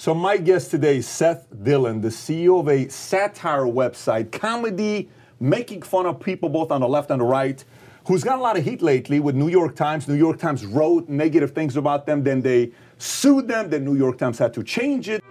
So my guest today is Seth Dillon, the CEO of a satire website, comedy, making fun of people both on the left and the right, who's got a lot of heat lately with New York Times. New York Times wrote negative things about them, then they sued them, then New York Times had to change it.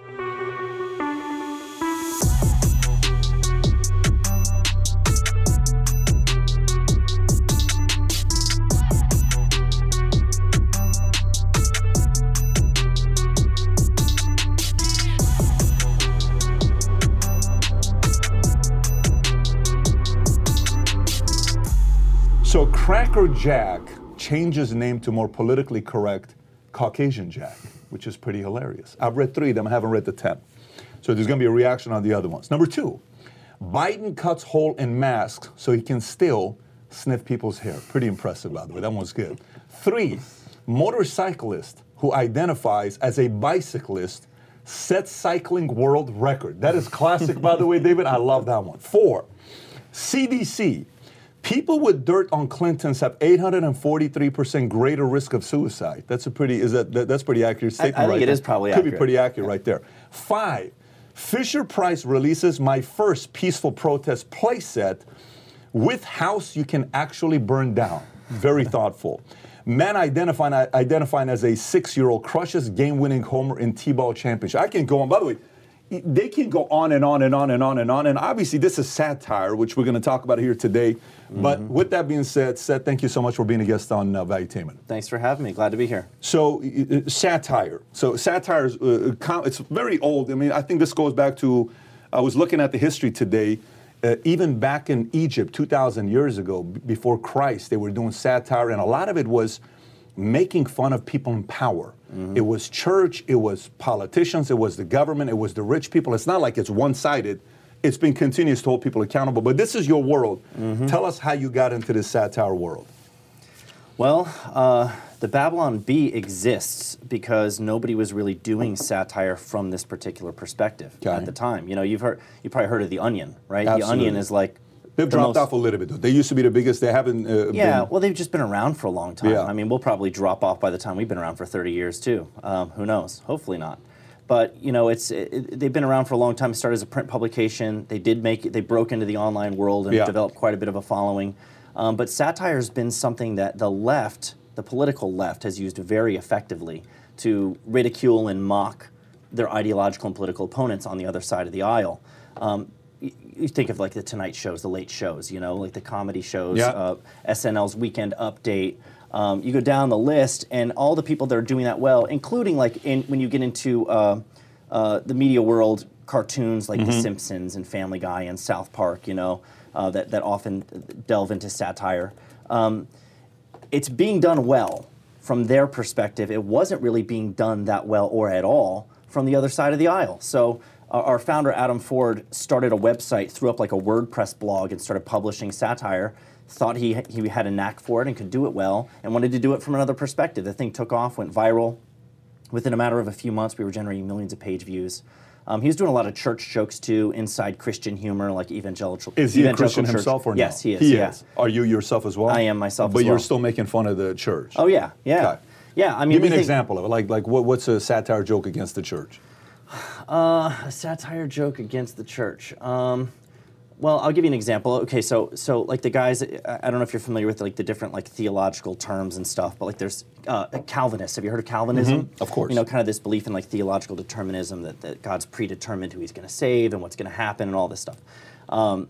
Jack changed his name to more politically correct Caucasian Jack, which is pretty hilarious. I've read three of them, I haven't read the 10. So there's gonna be a reaction on the other ones. Number two, Biden cuts hole in masks so he can still sniff people's hair. Pretty impressive, by the way. That one's good. Three, motorcyclist who identifies as a bicyclist sets cycling world record. That is classic, by the way, David. I love that one. Four, CDC. People with dirt on Clintons have 843% greater risk of suicide. That's a pretty is that, that- that's pretty accurate statement. I think right it there. is probably Could be pretty accurate right there. Five, Fisher Price releases my first peaceful protest playset with house you can actually burn down. Very thoughtful. Man identifying, identifying as a six-year-old crushes game-winning homer in T-ball championship. I can go on. By the way, they can go on and on and on and on and on. And obviously, this is satire, which we're going to talk about here today. But with that being said, Seth, thank you so much for being a guest on uh, Valuetainment. Thanks for having me. Glad to be here. So uh, uh, satire. So satire is uh, com- it's very old. I mean, I think this goes back to. I was looking at the history today. Uh, even back in Egypt, 2,000 years ago, b- before Christ, they were doing satire, and a lot of it was making fun of people in power. It was church, it was politicians, it was the government, it was the rich people. It's not like it's one-sided. It's been continuous to hold people accountable. But this is your world. Tell us how you got into this satire world. Well, uh, the Babylon Bee exists because nobody was really doing satire from this particular perspective Okay. at the time. You know, you've heard, you probably heard of the Onion, right? Absolutely. The Onion is like They've dropped most- off a little bit. Though. They used to be the biggest. They haven't. Uh, Yeah, been- well, they've just been around for a long time. Yeah. I mean, we'll probably drop off by the time we've been around for 30 years too. Um, who knows? Hopefully not. But you know, it's it, they've been around for a long time. It started as a print publication. They did make it. They broke into the online world and Yeah. developed quite a bit of a following. Um, but satire has been something that the left, the political left, has used very effectively to ridicule and mock their ideological and political opponents on the other side of the aisle. Um, you think of like the Tonight shows, the late shows, you know, like the comedy shows, Yeah. uh, SNL's Weekend Update. Um, you go down the list, and all the people that are doing that well, including like in when you get into uh, uh, the media world, cartoons like The Simpsons and Family Guy and South Park, you know, uh, that that often delve into satire. Um, it's being done well from their perspective. It wasn't really being done that well or at all from the other side of the aisle. So our founder Adam Ford started a website, threw up like a WordPress blog, and started publishing satire. Thought he he had a knack for it and could do it well, and wanted to do it from another perspective. The thing took off, went viral. Within a matter of a few months, we were generating millions of page views. Um, he was doing a lot of church jokes too, inside Christian humor, like evangelical. Is he a Christian church. himself or no? Yes, he is. He yeah. is. Are you yourself as well? I am myself But you're well. still making fun of the church. Oh yeah, yeah, Okay. yeah. I mean, Give me an think- example of it. Like, like what, what's a satire joke against the church? A satire joke against the church. Um, well, I'll give you an example. Okay, so so like the guys, I I don't know if you're familiar with like the different like theological terms and stuff, but like there's uh, Calvinists. Have you heard of Calvinism? Mm-hmm. Of course. You know, kind of this belief in like theological determinism that, that God's predetermined who He's going to save and what's going to happen and all this stuff. Um,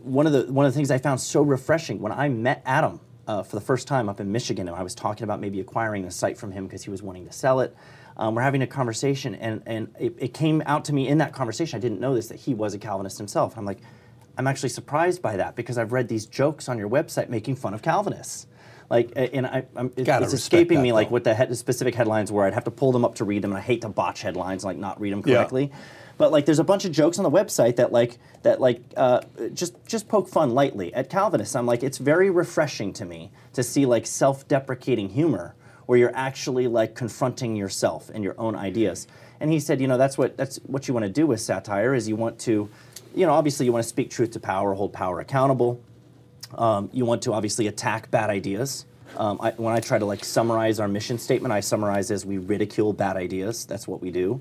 one of the one of the things I found so refreshing when I met Adam uh, for the first time up in Michigan, and I was talking about maybe acquiring a site from him because he was wanting to sell it. Um, we're having a conversation, and and it, it came out to me in that conversation. I didn't know this that he was a Calvinist himself. And I'm like, I'm actually surprised by that because I've read these jokes on your website making fun of Calvinists. Like, and I, I'm, it- it's escaping that, me like what the head, specific headlines were. I'd have to pull them up to read them, and I hate to botch headlines, like not read them correctly. Yeah. correctly. But like, there's a bunch of jokes on the website that like that like uh, just just poke fun lightly at Calvinists. I'm like, it's very refreshing to me to see like self-deprecating humor where you're actually like confronting yourself and your own ideas. And he said, you know, that's what that's what you want to do with satire is you want to, you know, obviously you want to speak truth to power, hold power accountable. Um, you want to obviously attack bad ideas. Um, I, when I try to like summarize our mission statement, I summarize as we ridicule bad ideas. That's what we do.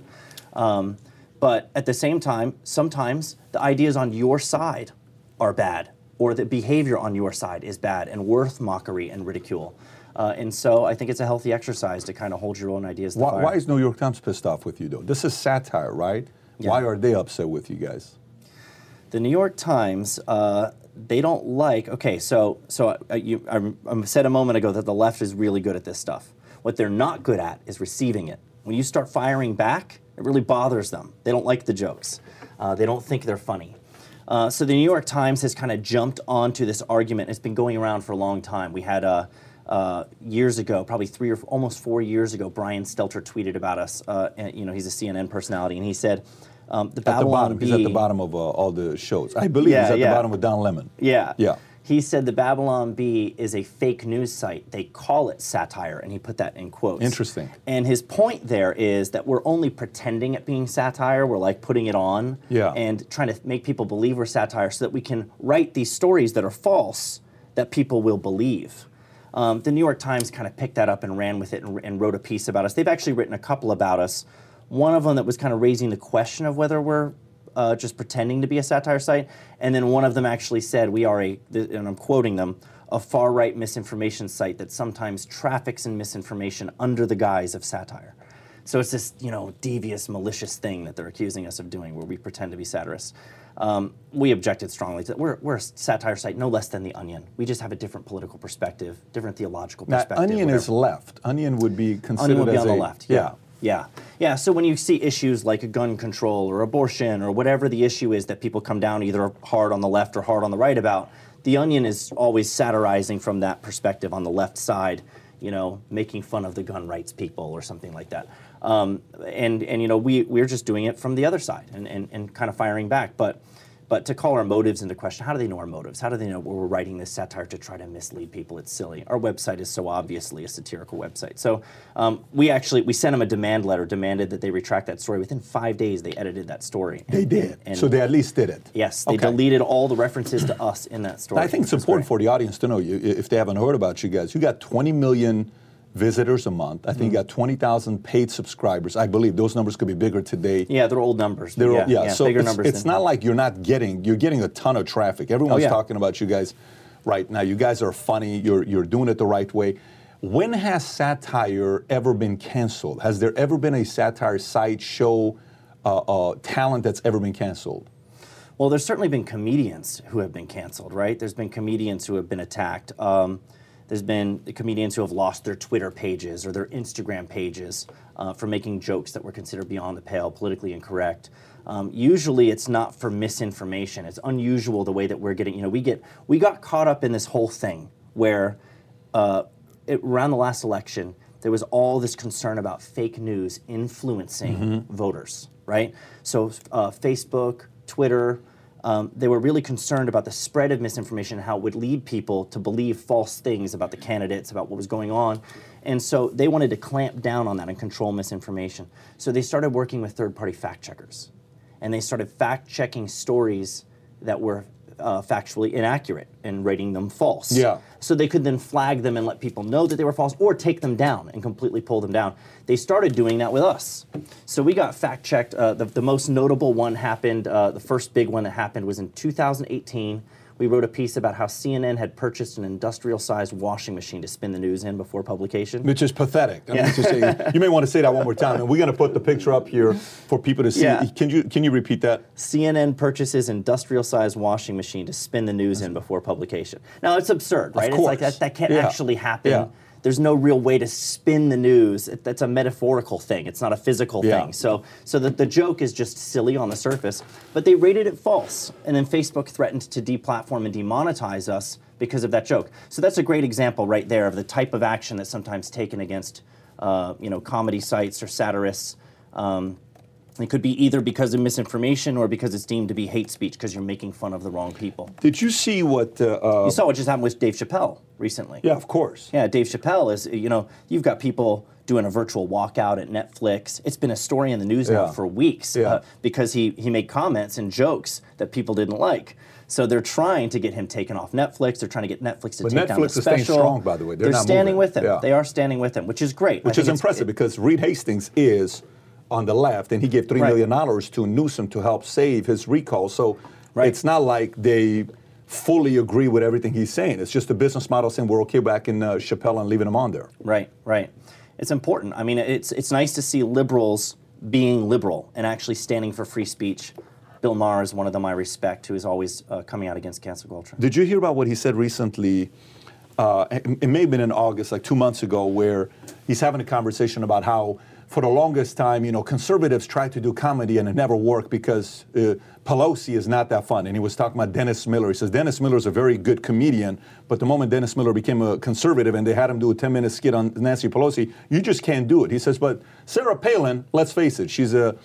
Um, but at the same time, sometimes the ideas on your side are bad, or the behavior on your side is bad and worth mockery and ridicule. Uh, and so I think it's a healthy exercise to kind of hold your own ideas. Why, why is New York Times pissed off with you, though? This is satire, right? Why are they upset with you guys? the New York Times, uh, they don't like. Okay, so so uh, you, I, I said a moment ago that the left is really good at this stuff. What they're not good at is receiving it. When you start firing back, it really bothers them. They don't like the jokes. Uh, they don't think they're funny. Uh, so the New York Times has kind of jumped onto this argument. It's been going around for a long time. We had uh, uh, years ago, probably three or f- almost four years ago, Brian Stelter tweeted about us. Uh, and, you know, he's a CNN personality, and he said, um, "The At the Babylon bottom, Bee." he's at the bottom of uh, all the shows. I believe Yeah, he's at yeah. the bottom of Don Lemon. Yeah. Yeah. He said the Babylon Bee is a fake news site. They call it satire, and he put that in quotes. Interesting. And his point there is that we're only pretending at being satire. We're like putting it on Yeah. and trying to make people believe we're satire so that we can write these stories that are false that people will believe. Um, the New York Times kind of picked that up and ran with it and, and wrote a piece about us. They've actually written a couple about us. One of them that was kind of raising the question of whether we're uh, just pretending to be a satire site, and then one of them actually said we are a, and I'm quoting them, a far right misinformation site that sometimes traffics in misinformation under the guise of satire. So it's this, you know, devious, malicious thing that they're accusing us of doing, where we pretend to be satirists. Um, we objected strongly to we're, we're a satire site, no less than the Onion. We just have a different political perspective, different theological Now, perspective. Onion is left. Onion would be considered Onion would be on the a- left. Yeah. yeah. Yeah. So when you see issues like gun control or abortion or whatever the issue is that people come down either hard on the left or hard on the right about, the Onion is always satirizing from that perspective on the left side, you know, making fun of the gun rights people or something like that. Um, and, and, you know, we, we're just doing it from the other side and, and, and kind of firing back. But but to call our motives into question, how do they know our motives? How do they know we're writing this satire to try to mislead people? It's silly. Our website is so obviously a satirical website. So um, we actually we sent them a demand letter, demanded that they retract that story. Within five days, they edited that story. They did. And- so they at least did it. yes, they Okay. deleted all the references to us in that story. I think it's important great. for the audience to know you if they haven't heard about you guys. You got 20 million visitors a month. I think Mm-hmm. you got 20,000 paid subscribers. I believe those numbers could be bigger today. Yeah, they're old numbers. They're- yeah, yeah, so bigger it's, numbers. it's not like you're not getting you're getting a ton of traffic. Everyone's Oh, yeah. talking about you guys right now. You guys are funny. You're you're doing it the right way. When has satire ever been canceled? Has there ever been a satire site show uh, uh, talent that's ever been canceled? Well, there's certainly been comedians who have been canceled, right? There's been comedians who have been attacked. Um, there's been comedians who have lost their Twitter pages or their Instagram pages uh, for making jokes that were considered beyond the pale, politically incorrect. Um, usually, it's not for misinformation. It's unusual the way that we're getting. You know, we get we got caught up in this whole thing where uh, it, around the last election, there was all this concern about fake news influencing voters, right? So, uh, Facebook, Twitter, um, they were really concerned about the spread of misinformation and how it would lead people to believe false things about the candidates, about what was going on. And so they wanted to clamp down on that and control misinformation. So they started working with third party fact checkers. And they started fact checking stories that were uh, factually inaccurate and rating them false. Yeah. So they could then flag them and let people know that they were false or take them down and completely pull them down. They started doing that with us. So we got fact checked. Uh, the, the most notable one happened, uh, the first big one that happened was in 2018. We wrote a piece about how CNN had purchased an industrial sized washing machine to spin the news in before publication. Which is pathetic. I mean, you may want to say that one more time. And we're going to put the picture up here for people to see. Yeah. Can you can you repeat that? CNN purchases industrial sized washing machine to spin the news in before publication. Now it's absurd, right? It's like that, that can't Yeah. actually happen. There's no real way to spin the news. It- That's a metaphorical thing. It's not a physical Yeah. thing. So, so that the joke is just silly on the surface. But they rated it false, and then Facebook threatened to deplatform and demonetize us because of that joke. So that's a great example right there of the type of action that's sometimes taken against, uh, you know, comedy sites or satirists. Um, it could be either because of misinformation or because it's deemed to be hate speech because you're making fun of the wrong people. Did you see what? Uh, You saw what just happened with Dave Chappelle recently. yeah, of course. Yeah, Dave Chappelle is, you know, you've got people doing a virtual walkout at Netflix. It's been a story in the news now for weeks Yeah. uh, because he, he made comments and jokes that people didn't like. So they're trying to get him taken off Netflix. They're trying to get Netflix to But take down the special. Netflix is staying strong, by the way. They're not standing moving. with him. Yeah. They are standing with him, which is great. Which is impressive because Reed Hastings is on the left, and he gave three Right. million dollars to Newsom to help save his recall. So Right. it's not like they fully agree with everything he's saying. It's just a business model saying we're okay back in uh, Chappelle and leaving him on there. Right, right. It's important. I mean, it's it's nice to see liberals being liberal and actually standing for free speech. Bill Maher is one of them I respect, who is always uh, coming out against cancel culture. Did you hear about what he said recently? Uh, it, it may have been in August, like two months ago, where he's having a conversation about how, for the longest time, you know, conservatives tried to do comedy and it never worked because uh, Pelosi is not that fun. And he was talking about Dennis Miller. He says Dennis Miller is a very good comedian, but the moment Dennis Miller became a conservative and they had him do a 10-minute skit on Nancy Pelosi, you just can't do it. He says, but Sarah Palin, let's face it, she's a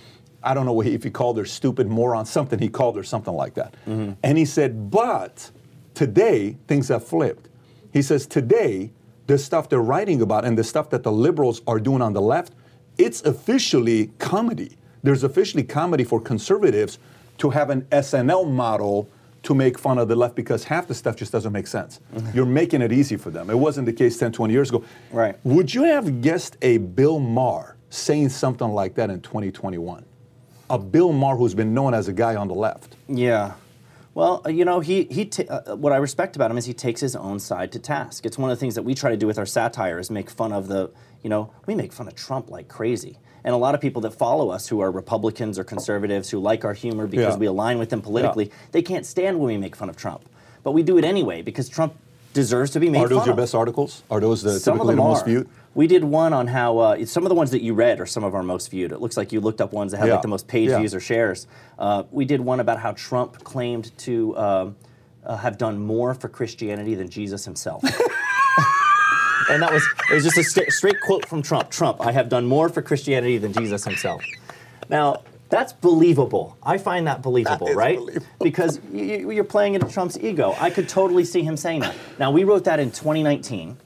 I don't know what he- if he called her stupid moron, something he called her something like that. And he said, but today things have flipped. He says today the stuff they're writing about and the stuff that the liberals are doing on the left, it's officially comedy. There's officially comedy for conservatives to have an SNL model to make fun of the left because half the stuff just doesn't make sense. You're making it easy for them. It wasn't the case 10, 20 years ago. Right. Would you have guessed a Bill Maher saying something like that in 2021? A Bill Maher who's been known as a guy on the left. Yeah. Well, uh, you know, he, he ta- uh, what I respect about him is he takes his own side to task. It's one of the things that we try to do with our satire is make fun of the, you know, we make fun of Trump like crazy. And a lot of people that follow us who are Republicans or conservatives who like our humor because Yeah. we align with them politically, they can't stand when we make fun of Trump. But we do it anyway because Trump deserves to be made Are those your of. best articles? Are those the Some of typically them the most are. viewed? We did one on how uh, some of the ones that you read are some of our most viewed. It looks like you looked up ones that had Yeah. like the most page Yeah. views or shares. Uh, we did one about how Trump claimed to um uh, have done more for Christianity than Jesus himself. and that was it was just a sta- straight quote from Trump. Trump, I have done more for Christianity than Jesus himself. Now. That's believable. I find that believable, is right? believable. Because y- y- you're playing into Trump's ego. I could totally see him saying that. Now, we wrote that in 2019.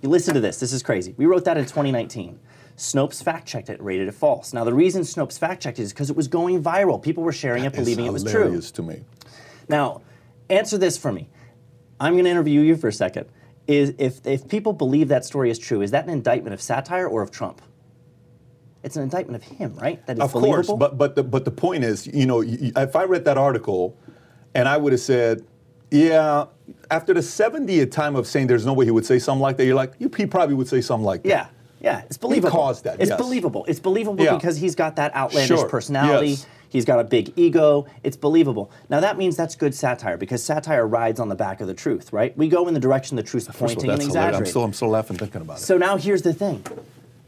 You listen to this. This is crazy. We wrote that in 2019. Snopes fact checked it, rated it false. Now the reason Snopes fact checked it is because it was going viral. People were sharing it, believing it was true. to me. Now, answer this for me. I'm going to interview you for a second. Is if if people believe that story is true, is that an indictment of satire or of Trump? It's an indictment of him, right? That is Of course, believable. but but the, but the point is, you know, if I read that article, and I would have said, yeah, after the 70th time of saying there's no way he would say something like that, you're like, you, he probably would say something like that. Yeah, yeah, it's believable. caused that, It's yes. believable. It's believable Yeah. because he's got that outlandish Sure, personality. yes. He's got a big ego. It's believable. Now that means that's good satire because satire rides on the back of the truth, right? We go in the direction the truth's First of all, pointing and that's hilarious. I'm still, I'm still laughing thinking about it. So now here's the thing.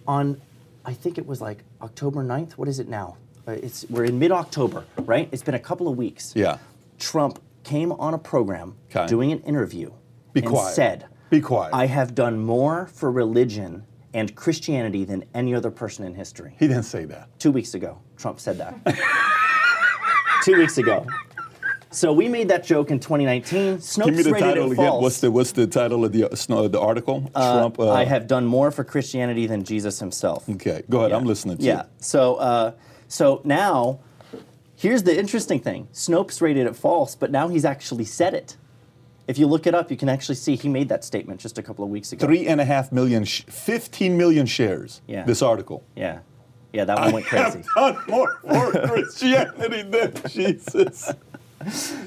On, I think it was like October 9th. What is it now? Uh, It's we're in mid-October, right? It's been a couple of weeks. Yeah. Trump came on a program Okay. doing an interview Be and quiet. said, Be quiet. I have done more for religion and Christianity than any other person in history." he didn't say that. Two weeks ago, Trump said that. Two weeks ago. So we made that joke in 2019. Snopes Give me the rated title it again. false. What's the what's the title of the uh, the article? Trump. Uh, I have done more for Christianity than Jesus himself. Okay, go ahead. I'm listening to Yeah. you. So, uh, so now, here's the interesting thing: Snopes rated it false, but now he's actually said it. If you look it up, you can actually see he made that statement just a couple of weeks ago. Three and a half million, sh- 15 million shares. Yeah. This article. Yeah, yeah, that one went crazy. done more for Christianity than Jesus.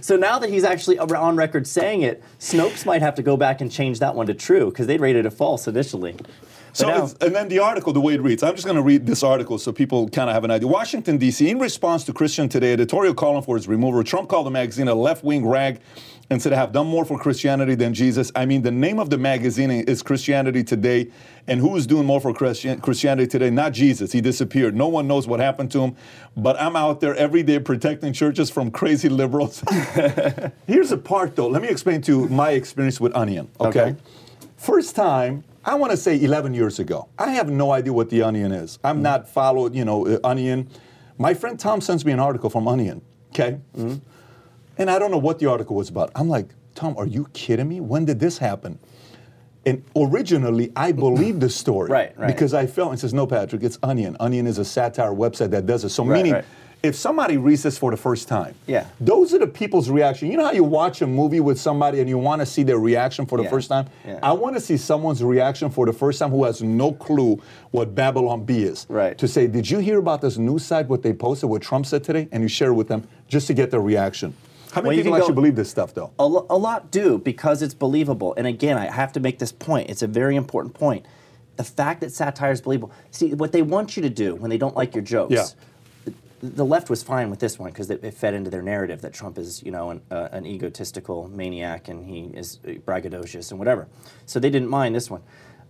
So now that he's actually on record saying it, Snopes might have to go back and change that one to true because they rated it false initially. But So, now- it's, and then the article, the way it reads, I'm just going to read this article so people kind of have an idea. Washington, D.C., in response to Christian Today editorial calling for its removal, Trump called the magazine a left wing rag and said, I have done more for Christianity than Jesus. I mean, the name of the magazine is Christianity Today, and who is doing more for Christian, Christianity today? Not Jesus. He disappeared. No one knows what happened to him, but I'm out there every day protecting churches from crazy liberals. Here's the part, though. Let me explain to you my experience with Onion, okay? Okay. First time, I want to say 11 years ago. I have no idea what the Onion is. I'm not followed, you know, uh, Onion. My friend Tom sends me an article from Onion, okay? And I don't know what the article was about. I'm like, Tom, are you kidding me? When did this happen? And originally, I believed the story. Right, right. Because I felt, and says, no, Patrick, it's Onion. Onion is a satire website that does it. So Right, meaning, if somebody reads this for the first time, Yeah. those are the people's reaction. You know how you watch a movie with somebody and you want to see their reaction for the Yeah. first time? Yeah. I want to see someone's reaction for the first time who has no clue what Babylon Bee is. Right. To say, did you hear about this news site, what they posted, what Trump said today? And you share it with them just to get their reaction. How many Well, people can go- actually believe this stuff, though? A, lo- a lot do because it's believable. And again, I have to make this point. It's a very important point. The fact that satire is believable. See, what they want you to do when they don't like your jokes. Yeah. The, left was fine with this one because it, fed into their narrative that Trump is, you know, an, uh, an egotistical maniac and he is braggadocious and whatever. So they didn't mind this one.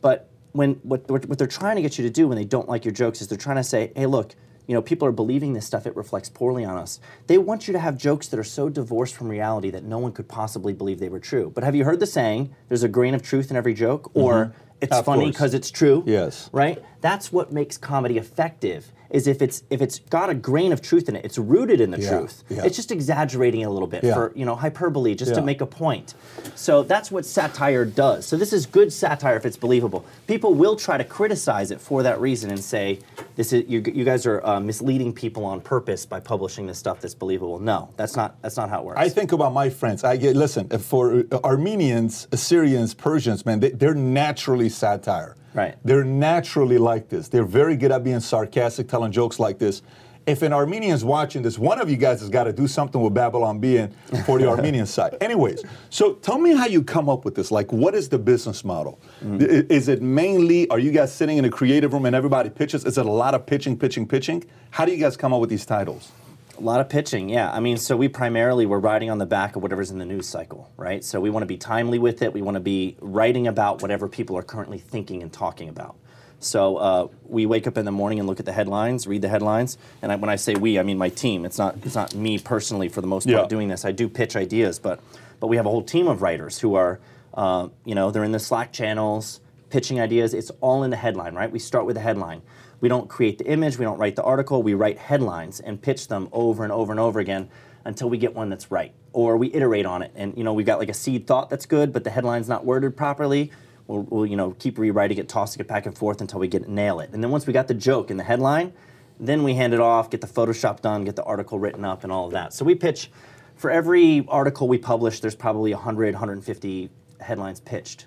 But when what what they're trying to get you to do when they don't like your jokes is they're trying to say, hey, look, you know, people are believing this stuff, it reflects poorly on us. They want you to have jokes that are so divorced from reality that no one could possibly believe they were true. But have you heard the saying, there's a grain of truth in every joke? Or mm-hmm. it's Of funny because it's true? Yes. Right? That's what makes comedy effective. Is if it's if it's got a grain of truth in it, it's rooted in the Yeah, truth. yeah. It's just exaggerating a little bit for you know hyperbole, just to make a point. So that's what satire does. So this is good satire if it's believable. People will try to criticize it for that reason and say this is you, you guys are uh, misleading people on purpose by publishing this stuff that's believable. No, that's not that's not how it works. I think about my friends. I get listen for Armenians, Assyrians, Persians. Man, they, they're naturally satire. Right. They're naturally like this. They're very good at being sarcastic, telling jokes like this. If an Armenian's watching this, one of you guys has got to do something with Babylon being for the Armenian side. Anyways, so tell me how you come up with this. Like, what is the business model? Mm-hmm. Is it mainly, are you guys sitting in a creative room and everybody pitches? Is it a lot of pitching, pitching, pitching? How do you guys come up with these titles? A lot of pitching, yeah. I mean, so we primarily we're riding on the back of whatever's in the news cycle, right? So we want to be timely with it. We want to be writing about whatever people are currently thinking and talking about. So uh, we wake up in the morning and look at the headlines, read the headlines, and I, when I say we, I mean my team. It's not it's not me personally for the most part Yeah. doing this. I do pitch ideas, but but we have a whole team of writers who are, uh, you know, they're in the Slack channels pitching ideas. It's all in the headline, right? We start with the headline. We don't create the image, we don't write the article, we write headlines and pitch them over and over and over again until we get one that's right. Or we iterate on it and you know, we've got like a seed thought that's good, but the headline's not worded properly. We'll, we'll you know, keep rewriting it, tossing it back and forth until we get nail it. And then once we got the joke in the headline, then we hand it off, get the Photoshop done, get the article written up and all of that. So we pitch for every article we publish, there's probably 100, 150 headlines pitched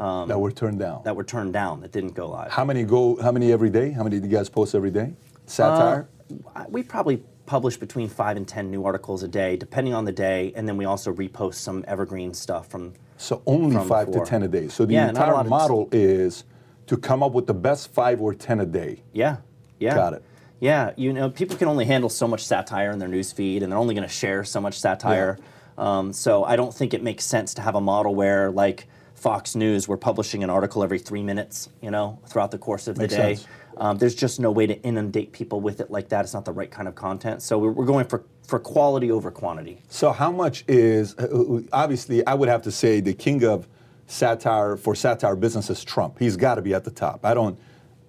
that were turned down. Um, that were turned down that didn't go live. How many go? How many every day? How many do you guys post every day? Satire. Uh, we probably publish between five and ten new articles a day, depending on the day, and then we also repost some evergreen stuff from. so only from five before. to ten a day. So the Yeah, entire model is to come up with the best five or ten a day. Yeah, yeah. Got it. Yeah, you know, people can only handle so much satire in their news feed, and they're only going to share so much satire. Um, so I don't think it makes sense to have a model where, like Fox News, we're publishing an article every three minutes, you know, throughout the course of Makes the day. Um, there's just no way to inundate people with it like that. It's not the right kind of content. So we're, we're going for, for quality over quantity. So how much is uh, obviously I would have to say the king of satire for satire business is Trump. He's got to be at the top. I don't.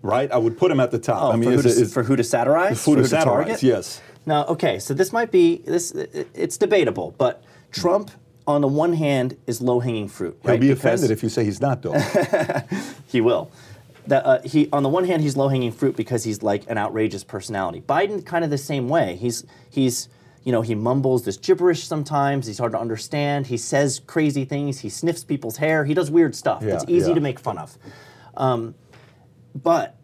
Right, I would put him at the top. Oh, I mean, for, who to, for who to satirize? who to For satirize, target? yes. Now, okay, so this might be this. It's debatable, but Trump, on the one hand, is low-hanging fruit. he'll right? be Because- offended if you say he's not, though. He will. That uh, he, on the one hand, he's low-hanging fruit because he's like an outrageous personality. Biden, kind of the same way. He's he's you know he mumbles this gibberish sometimes. He's hard to understand. He says crazy things. He sniffs people's hair. He does weird stuff. Yeah, it's easy yeah. to make fun of. Um, but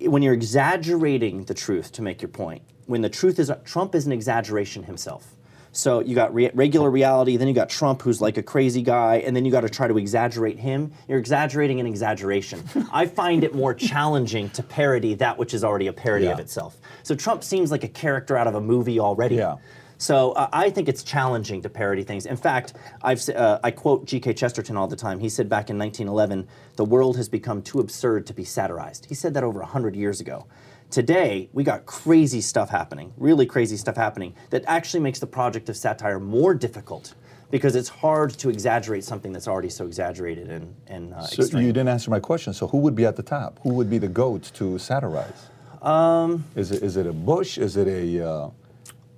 when you're exaggerating the truth to make your point, when the truth is Trump is an exaggeration himself. So you got re- regular reality, then you got Trump, who's like a crazy guy, and then you got to try to exaggerate him. You're exaggerating an exaggeration. I find it more challenging to parody that which is already a parody of itself. So Trump seems like a character out of a movie already. Yeah. So uh, I think it's challenging to parody things. In fact, I've, uh, I quote G.K. Chesterton all the time. He said back in 1911, the world has become too absurd to be satirized. He said that over 100 years ago. Today, we got crazy stuff happening, really crazy stuff happening, that actually makes the project of satire more difficult because it's hard to exaggerate something that's already so exaggerated and, and uh, so extreme. you didn't answer my question. So who would be at the top? Who would be the goat to satirize? Um, is it is it a Bush? Is it a uh,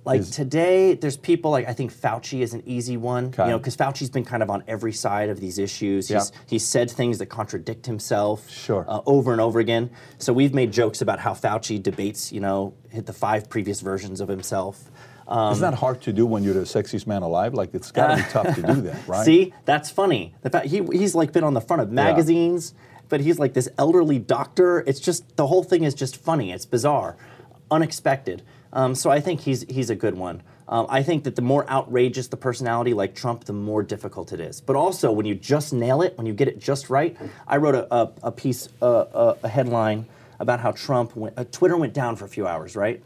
Like Is- today, there's people like I think Fauci is an easy one, Okay. you know, because Fauci's been kind of on every side of these issues. He's, Yeah. he's said things that contradict himself Sure. uh, over and over again. So we've made jokes about how Fauci debates, you know, hit the five previous versions of himself. Um, Isn't that hard to do when you're the sexiest man alive? Like it's got to be tough to do that, right? See, that's funny. The fact he he's like been on the front of magazines, but he's like this elderly doctor. It's just the whole thing is just funny. It's bizarre, unexpected. Um, so I think he's he's a good one. Um, I think that the more outrageous the personality, like Trump, the more difficult it is. But also, when you just nail it, when you get it just right, I wrote a, a, a piece, uh, a, a headline about how Trump went, uh, Twitter went down for a few hours, right?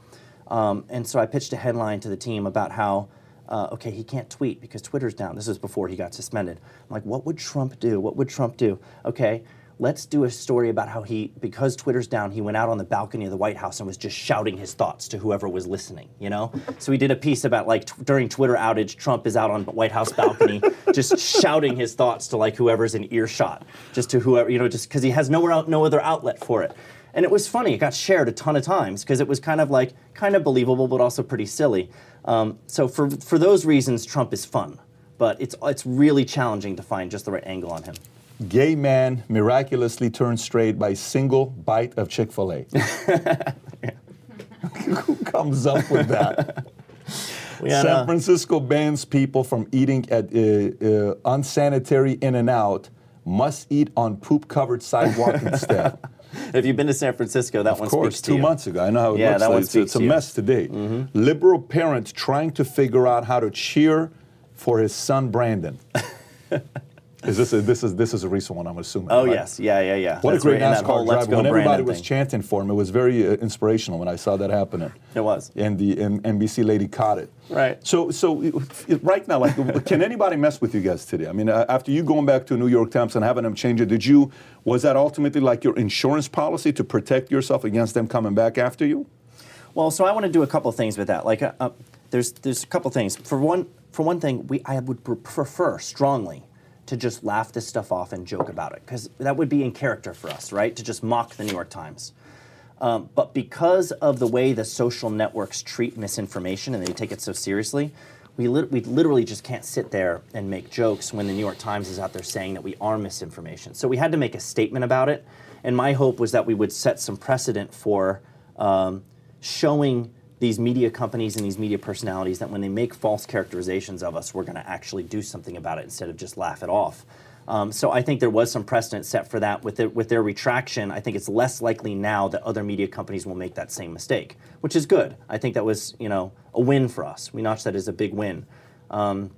Um, and so I pitched a headline to the team about how, uh, okay, he can't tweet because Twitter's down. This is before he got suspended. I'm like, what would Trump do? What would Trump do? Okay, let's do a story about how he, because Twitter's down, he went out on the balcony of the White House and was just shouting his thoughts to whoever was listening, you know? So we did a piece about like t- during Twitter outage, Trump is out on White House balcony just shouting his thoughts to like whoever's in earshot, just to whoever, you know, just because he has nowhere out, no other outlet for it. And it was funny. It got shared a ton of times because it was kind of like kind of believable, but also pretty silly. Um, so for for those reasons, Trump is fun, but it's it's really challenging to find just the right angle on him. Gay man miraculously turned straight by single bite of Chick Fil A. Who comes up with that? San Francisco bans people from eating at uh, uh, unsanitary In-N-Out. Must eat on poop-covered sidewalk instead. if you've been to San Francisco, that one Of course, speaks to two you. months ago. I know how it Yeah, looks that like. one It's, speaks it's a to. Mm-hmm. mess today. Liberal parents trying to figure out how to cheer for his son Brandon. is this a, this is this is a recent one? I'm assuming. Oh right? yes, yeah, yeah, yeah. What That's a great right, and that whole NASCAR driver! When everybody Brandon was thing. chanting for him, it was very uh, inspirational when I saw that happening. It was. And the M- NBC lady caught it. Right. So, so it- it- right now, like, can anybody mess with you guys today? I mean, uh, after you going back to New York Times and having them change it, did you? Was that ultimately like your insurance policy to protect yourself against them coming back after you? Well, so I want to do a couple things with that. Like, uh, uh, there's there's a couple things. For one, for one thing, we I would pr- prefer strongly to just laugh this stuff off and joke about it because that would be in character for us, right? To just mock the New York Times. Um, but because of the way the social networks treat misinformation and they take it so seriously, we, lit- we literally just can't sit there and make jokes when the New York Times is out there saying that we are misinformation. So we had to make a statement about it. And my hope was that we would set some precedent for um, showing these media companies and these media personalities that when they make false characterizations of us, we're going to actually do something about it instead of just laugh it off. Um, so I think there was some precedent set for that. With, it, with their retraction, I think it's less likely now that other media companies will make that same mistake, which is good. I think that was you know a win for us. We notched that as a big win. Um,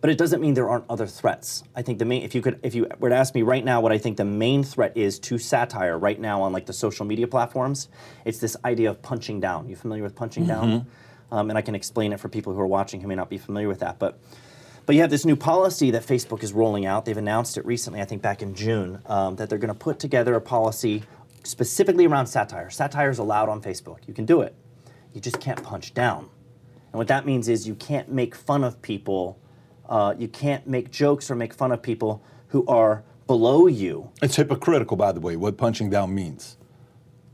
but it doesn't mean there aren't other threats. I think the main, if you could, if you were to ask me right now what I think the main threat is to satire right now on like the social media platforms, it's this idea of punching down. You familiar with punching down? Um, and I can explain it for people who are watching who may not be familiar with that. But but you have this new policy that Facebook is rolling out. They've announced it recently, I think back in June, um, that they're going to put together a policy specifically around satire. Satire is allowed on Facebook. You can do it. You just can't punch down. And what that means is you can't make fun of people. Uh, you can't make jokes or make fun of people who are below you. It's hypocritical, by the way, what punching down means.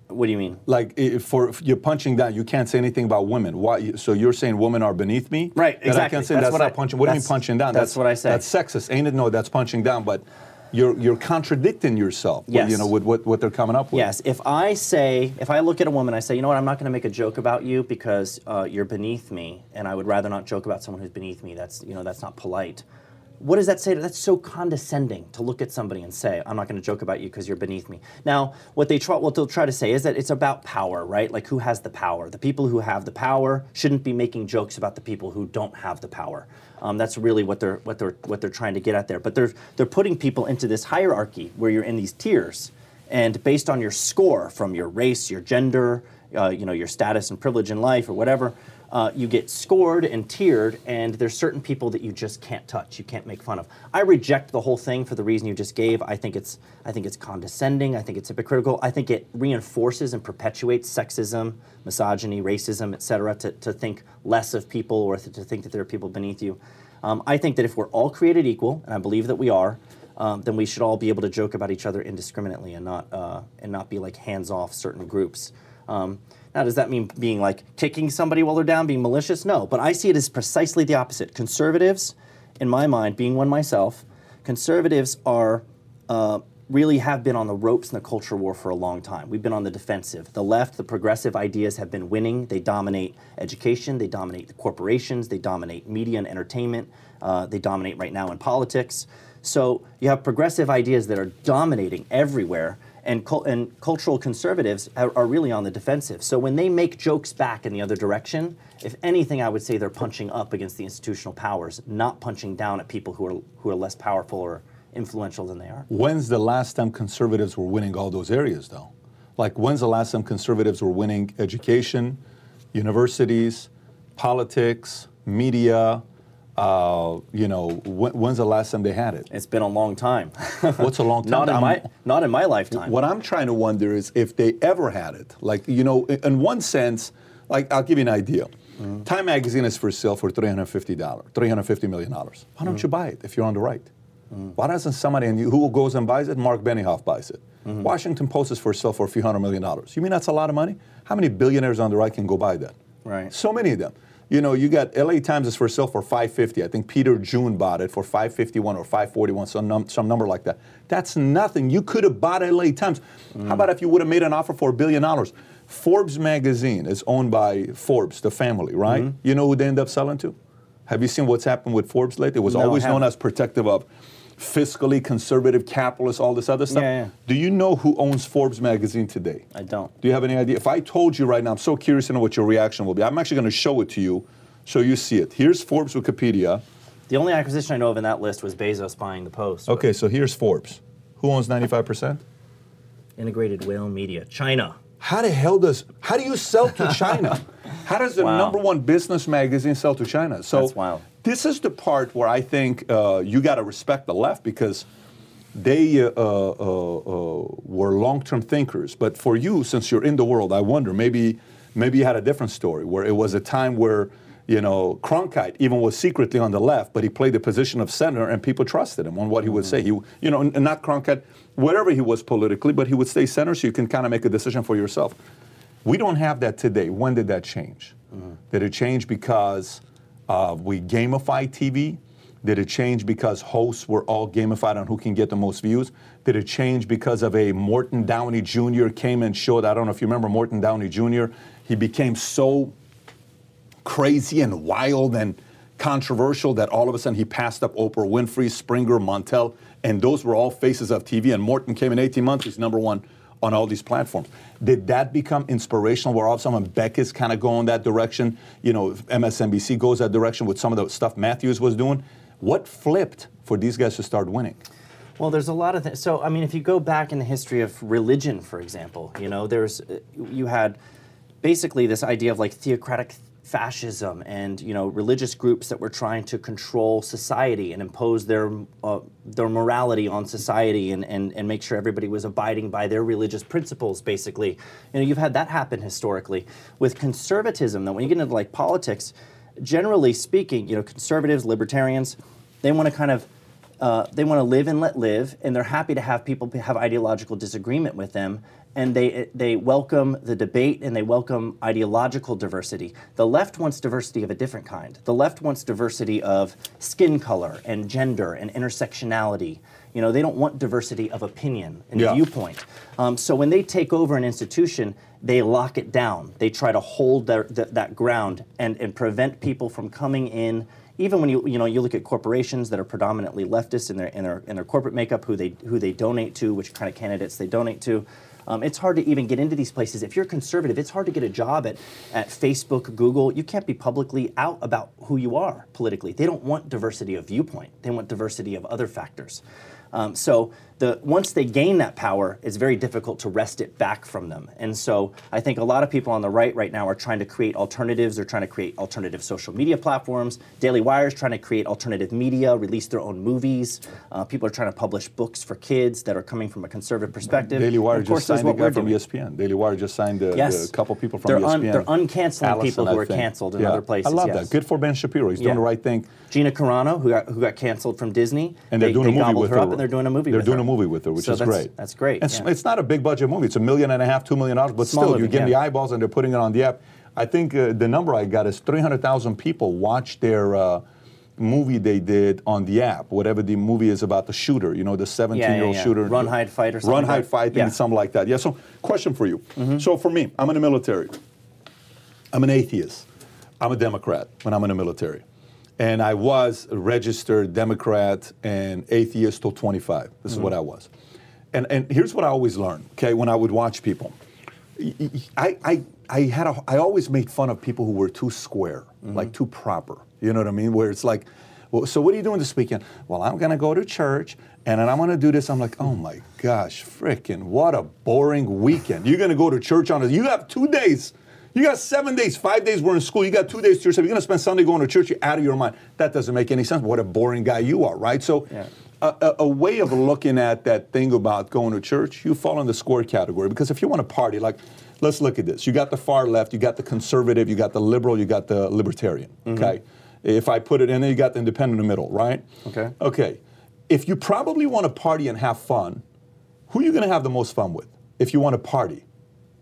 What do you mean? Like, if for if you're punching down, you can't say anything about women. Why? So you're saying women are beneath me? Right, That I exactly. can't say That's that's, what not I- punching. What do you mean punching down? that's what I say. That's sexist, ain't it? No, that's punching down. But you're you're contradicting yourself. with, Yes. You know, with what, what they're coming up with. Yes, if I say, if I look at a woman, I say, you know what, I'm not going to make a joke about you because uh, you're beneath me, and I would rather not joke about someone who's beneath me. That's, you know, that's not polite. What does that say? That's so condescending to look at somebody and say, I'm not going to joke about you because you're beneath me. Now, what they try, what they'll try to say is that it's about power, right? Like who has the power? The people who have the power shouldn't be making jokes about the people who don't have the power. Um, that's really what they're what they're what they're trying to get at there. But they're they're putting people into this hierarchy where you're in these tiers and based on your score from your race, your gender, uh, you know, your status and privilege in life or whatever, uh, you get scored and tiered, and there's certain people that you just can't touch, you can't make fun of. I reject the whole thing for the reason you just gave. I think it's I think it's condescending. I think it's hypocritical. I think it reinforces and perpetuates sexism, misogyny, racism, et cetera, to, to think less of people or to, to think that there are people beneath you. Um, I think that if we're all created equal, and I believe that we are, um, then we should all be able to joke about each other indiscriminately and not uh, and not be like hands off certain groups. Um, Now, does that mean being like kicking somebody while they're down, being malicious? No, but I see it as precisely the opposite. Conservatives, in my mind, being one myself, conservatives are uh, really have been on the ropes in the culture war for a long time. We've been on the defensive. The left, the progressive ideas have been winning. They dominate education, they dominate the corporations, they dominate media and entertainment, uh, they dominate right now in politics. So you have progressive ideas that are dominating everywhere. And, and cultural conservatives are, are really on the defensive. So when they make jokes back in the other direction, if anything, I would say they're punching up against the institutional powers, not punching down at people who are, who are less powerful or, influential than they are. When's the last time conservatives were winning all those areas, though? Like, when's the last time conservatives were winning education, universities, politics, media? Uh, you know, when, when's the last time they had it? It's been a long time. What's a long time? not in my not in my lifetime. What I'm trying to wonder is if they ever had it. Like, you know, in one sense, like I'll give you an idea. Mm-hmm. Time magazine is for sale for $350, $350 million. Why don't mm-hmm. you buy it if you're on the right? Mm. Why doesn't somebody, and who goes and buys it? Mark Benioff buys it. Mm-hmm. Washington Post is for sale for a few hundred million dollars. You mean that's a lot of money? How many billionaires on the right can go buy that? Right. So many of them. You know, you got LA Times is for sale for 550. I think Peter June bought it for 551 or 541, some, num- some number like that. That's nothing. You could have bought LA Times. Mm. How about if you would have made an offer for a billion dollars? Forbes magazine is owned by Forbes, the family, right? Mm-hmm. You know who they end up selling to? Have you seen what's happened with Forbes lately? It was no, always known as protective of fiscally conservative capitalist, all this other stuff. Yeah, yeah. Do you know who owns Forbes magazine today? I don't. Do you have any idea? If I told you right now, I'm so curious to know what your reaction will be. I'm actually going to show it to you so you see it. Here's Forbes Wikipedia. The only acquisition I know of in that list was Bezos buying the Post. Okay, so here's Forbes. Who owns 95%? Integrated Whale Media, China. How the hell does how do you sell to China? how does the Wow. number one business magazine sell to China? So That's wild. This is the part where I think uh, you got to respect the left because they uh, uh, uh, were long-term thinkers. But for you, since you're in the world, I wonder maybe maybe you had a different story where it was a time where you know Cronkite even was secretly on the left, but he played the position of center, and people trusted him on what he would say. He you know, and not Cronkite, wherever he was politically, but he would stay center, so you can kind of make a decision for yourself. We don't have that today. When did that change? Did it change because uh, we gamify TV? Did it change because hosts were all gamified on who can get the most views? Did it change because of a Morton Downey Jr. came and showed? I don't know if you remember Morton Downey Jr. He became so crazy and wild and controversial that all of a sudden he passed up Oprah Winfrey, Springer, Montel, and those were all faces of TV. And Morton came in 18 months, he's number one on all these platforms. Did that become inspirational where all of a sudden Beckett's kind of going that direction? You know, MSNBC goes that direction with some of the stuff Matthews was doing. What flipped for these guys to start winning? Well, there's a lot of things. So, I mean, if you go back in the history of religion, for example, you know, there's uh, you had basically this idea of like theocratic fascism and you know religious groups that were trying to control society and impose their uh, their morality on society and, and and make sure everybody was abiding by their religious principles basically. You know you've had that happen historically. With conservatism though when you get into like politics generally speaking you know conservatives libertarians they want to kind of uh, they want to live and let live, and they're happy to have people have ideological disagreement with them, and they they welcome the debate and they welcome ideological diversity. The left wants diversity of a different kind. The left wants diversity of skin color and gender and intersectionality. You know, they don't want diversity of opinion and Yeah. viewpoint. Um, so when they take over an institution, they lock it down. They try to hold their, th- that ground and, and prevent people from coming in. Even when you you know you look at corporations that are predominantly leftist in their in their in their corporate makeup, who they who they donate to, which kind of candidates they donate to. Um, it's hard to even get into these places. If you're conservative, it's hard to get a job at, at Facebook, Google. You can't be publicly out about who you are politically. They don't want diversity of viewpoint. They want diversity of other factors. Um, so the once they gain that power, it's very difficult to wrest it back from them. And so I think a lot of people on the right right now are trying to create alternatives. They're trying to create alternative social media platforms. Daily Wire is trying to create alternative media, release their own movies. Uh, people are trying to publish books for kids that are coming from a conservative perspective. Daily Wire of course, just signed a guy from. ESPN. Daily Wire just signed a, Yes. a couple people from They're un- ESPN. they're uncanceling people who I are think. canceled in Yeah. other places, I love yes. that. Good for Ben Shapiro. He's Yeah. doing the right thing. Gina Carano, who got, who got canceled from Disney, And they're they, doing they a movie with her her. up, and they're doing a movie They're with doing her. a movie with her, which So is that's- great. that's great, It's, yeah. it's not a big budget movie. It's a million and a half, two million dollars, but Small still, you're getting yeah. the eyeballs and they're putting it on the app. I think uh, the number I got is 300,000 people watch their uh, movie they did on the app, whatever the movie is about the shooter, you know, the 17 year old yeah. shooter. Run, hide, fight or something Run, like hide, that. fight, Yeah. and something like that. Yeah, so question for you. Mm-hmm. So for me, I'm in the military. I'm an atheist. I'm a Democrat when I'm in the military. And I was a registered Democrat and atheist till 25. This is what mm-hmm. I was. And, and here's what I always learned, okay, when I would watch people. I, I, I, had a, I always made fun of people who were too square, mm-hmm. like too proper. You know what I mean? Where it's like, well, so what are you doing this weekend? Well, I'm going to go to church and then I'm going to do this. I'm like, oh my gosh, frickin', what a boring weekend. You're going to go to church on a, you have two days. You got seven days, five days we're in school. You got two days to yourself. You're going to spend Sunday going to church. You're out of your mind. That doesn't make any sense. What a boring guy you are, right? So, Yeah. a, a, a way of looking at that thing about going to church, you fall in the square category. Because if you want to party, like, let's look at this. You got the far left, you got the conservative, you got the liberal, you got the libertarian. Mm-hmm. Okay. If I put it in there, you got the independent in the middle, right? Okay. Okay. If you probably want to party and have fun, who are you going to have the most fun with? If you want to party,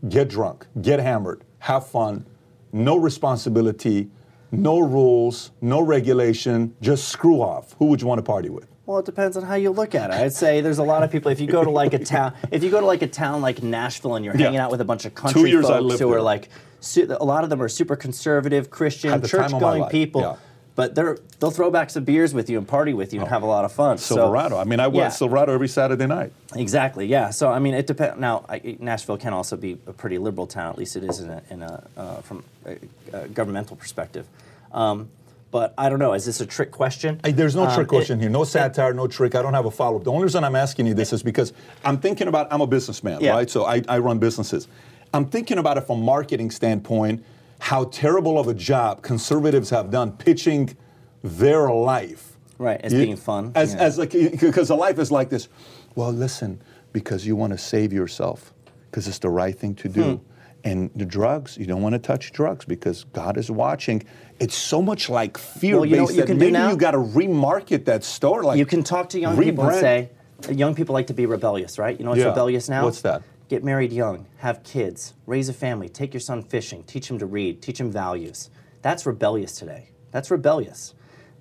get drunk, get hammered, have fun, no responsibility, no rules, no regulation, just screw off. Who would you want to party with? Well, it depends on how you look at it. I'd say there's a lot of people. If you go to like a town, if you go to like a town like Nashville and you're Yeah. hanging out with a bunch of country folks who are like, su- a lot of them are super conservative, Christian, Had the time of my church-going people. yeah. But they're they'll throw back some beers with you and party with you and have a lot of fun. So- I mean, I went yeah. to Silverado every Saturday night. Exactly. Yeah. So I mean, it depends. Now, I, Nashville can also be a pretty liberal town. At least it is in a, in a uh, from a, a governmental perspective. Um, but I don't know. Is this a trick question? Hey, there's no Um, trick it- question here. No satire, no trick. I don't have a follow up. The only reason I'm asking you this is because I'm thinking about, I'm a businessman, Yeah. right? So I, I run businesses. I'm thinking about it from a marketing standpoint, how terrible of a job conservatives have done pitching their life. Right, as You- being fun, As, yeah. as like, because a life is like this. Well, listen, because you want to save yourself, because it's the right thing to do. Hmm. And the drugs, you don't want to touch drugs because God is watching. It's so much like fear Well, you know based what you that maybe you got to remarket that store. Like You can talk to young people and say, young people like to be rebellious, right? You know what's Yeah. rebellious now? What's that? Get married young, have kids, raise a family, take your son fishing, teach him to read, teach him values. That's rebellious today. That's rebellious.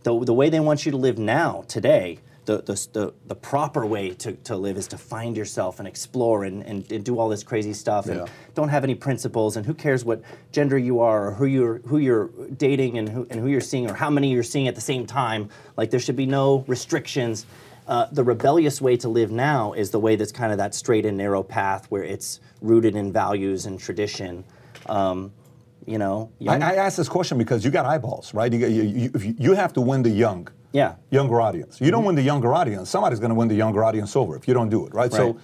The, the way they want you to live now, today, the, the, the, the proper way to, to live is to find yourself and explore and, and, and do all this crazy stuff and Yeah. don't have any principles and who cares what gender you are or who you're who you're dating and who and who you're seeing or how many you're seeing at the same time. Like there should be no restrictions. Uh, the rebellious way to live now is the way that's kind of that straight and narrow path where it's rooted in values and tradition. Um, you know, I, I ask this question because you got eyeballs, right? You, got, you, you, you- have to win the young, Yeah. younger audience. You don't win the younger audience, somebody's going to win the younger audience over if you don't do it, right? Right. So,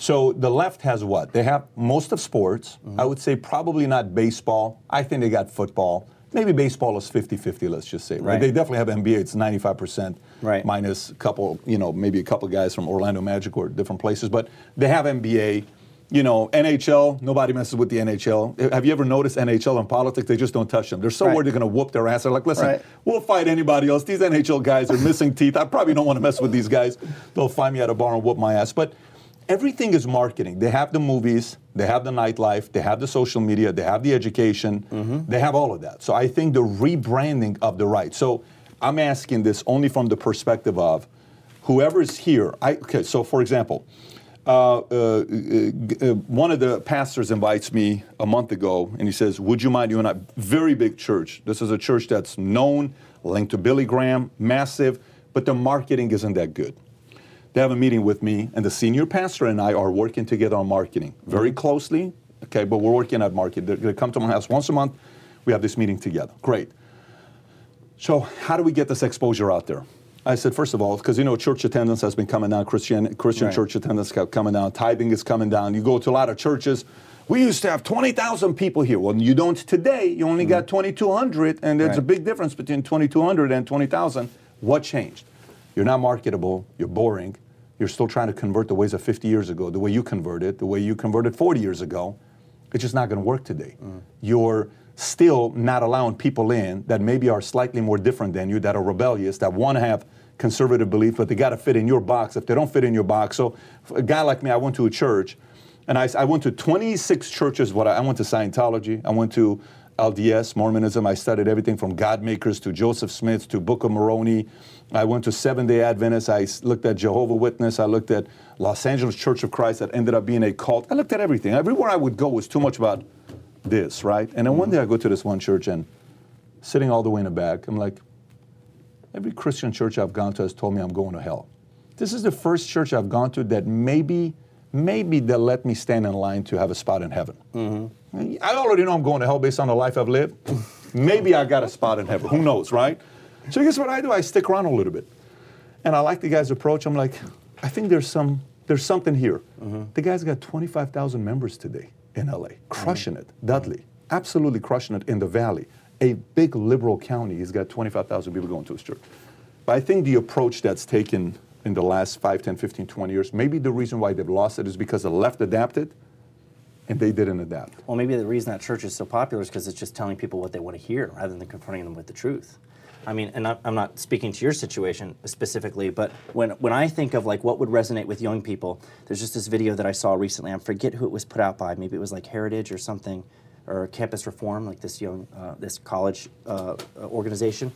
so the left has what? They have most of sports. Mm-hmm. I would say probably not baseball. I think they got football. Maybe baseball is 50-50, let's just say, right? Right. They definitely have NBA. It's 95% Right. minus a couple, you know, maybe a couple guys from Orlando Magic or different places. But they have NBA. You know, NHL, nobody messes with the NHL. Have you ever noticed NHL in politics? They just don't touch them. They're so Right. worried they're going to whoop their ass. They're like, listen, Right. we'll fight anybody else. These NHL guys are missing teeth. I probably don't want to mess with these guys. They'll find me at a bar and whoop my ass. But everything is marketing. They have the movies, they have the nightlife, they have the social media, they have the education, they have all of that. So I think the rebranding of the right. So I'm asking this only from the perspective of whoever's here. I, okay, so for example, uh, uh, uh, uh, one of the pastors invites me a month ago and he says, Would you mind? You and I, very big church. This is a church that's known, linked to Billy Graham, massive, but the marketing isn't that good. They have a meeting with me, and the senior pastor and I are working together on marketing very mm-hmm. closely. Okay, but we're working at market. They're going to come to my house once a month. We have this meeting together. Great. So, how do we get this exposure out there? I said, first of all, because you know, church attendance has been coming down, Christian Christian Right. church attendance kept coming down, tithing is coming down. You go to a lot of churches. We used to have 20,000 people here. Well, you don't today. You only got mm-hmm. 2,200, and there's a big difference between 2,200 and 20,000. What changed? You're not marketable. You're boring. You're still trying to convert the ways of 50 years ago, the way you converted, the way you converted 40 years ago. It's just not going to work today. Mm. You're still not allowing people in that maybe are slightly more different than you, that are rebellious, that want to have conservative belief, but they got to fit in your box. If they don't fit in your box, so a guy like me, I went to a church, and I, I went to 26 churches. What I, I went to Scientology, I went to LDS Mormonism. I studied everything from God Makers to Joseph Smith to Book of Moroni. I went to Seven Day Adventists. I looked at Jehovah Witness. I looked at Los Angeles Church of Christ that ended up being a cult. I looked at everything. Everywhere I would go was too much about this, right? And then one day I go to this one church and sitting all the way in the back, I'm like, every Christian church I've gone to has told me I'm going to hell. This is the first church I've gone to that maybe, maybe they'll let me stand in line to have a spot in heaven. Mm-hmm. I already know I'm going to hell based on the life I've lived. maybe I got a spot in heaven. Who knows, right? So guess what I do? I stick around a little bit. And I like the guy's approach. I'm like, I think there's some there's something here. Mm-hmm. The guy's got 25,000 members today in LA, crushing it. Dudley, absolutely crushing it in the valley. A big liberal county, he's got 25,000 people going to his church. But I think the approach that's taken in the last 5, 10, 15, 20 years, maybe the reason why they've lost it is because the left adapted and they didn't adapt. Well, maybe the reason that church is so popular is because it's just telling people what they want to hear rather than confronting them with the truth. I mean, and I'm not speaking to your situation specifically, but when, when I think of like what would resonate with young people, there's just this video that I saw recently. I forget who it was put out by. Maybe it was like Heritage or something, or Campus Reform, like this young, uh, this college uh, organization.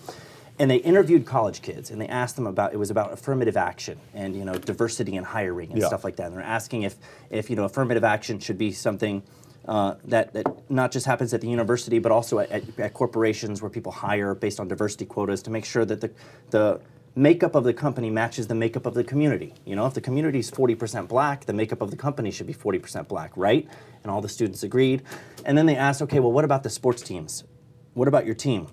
And they interviewed college kids, and they asked them about it was about affirmative action and you know diversity in hiring and Yeah. stuff like that. And they're asking if if you know affirmative action should be something uh, that, that not just happens at the university, but also at, at, at corporations where people hire based on diversity quotas to make sure that the, the makeup of the company matches the makeup of the community. You know, if the community is 40% black, the makeup of the company should be 40% black, right? And all the students agreed. And then they asked, okay, well, what about the sports teams? What about your team?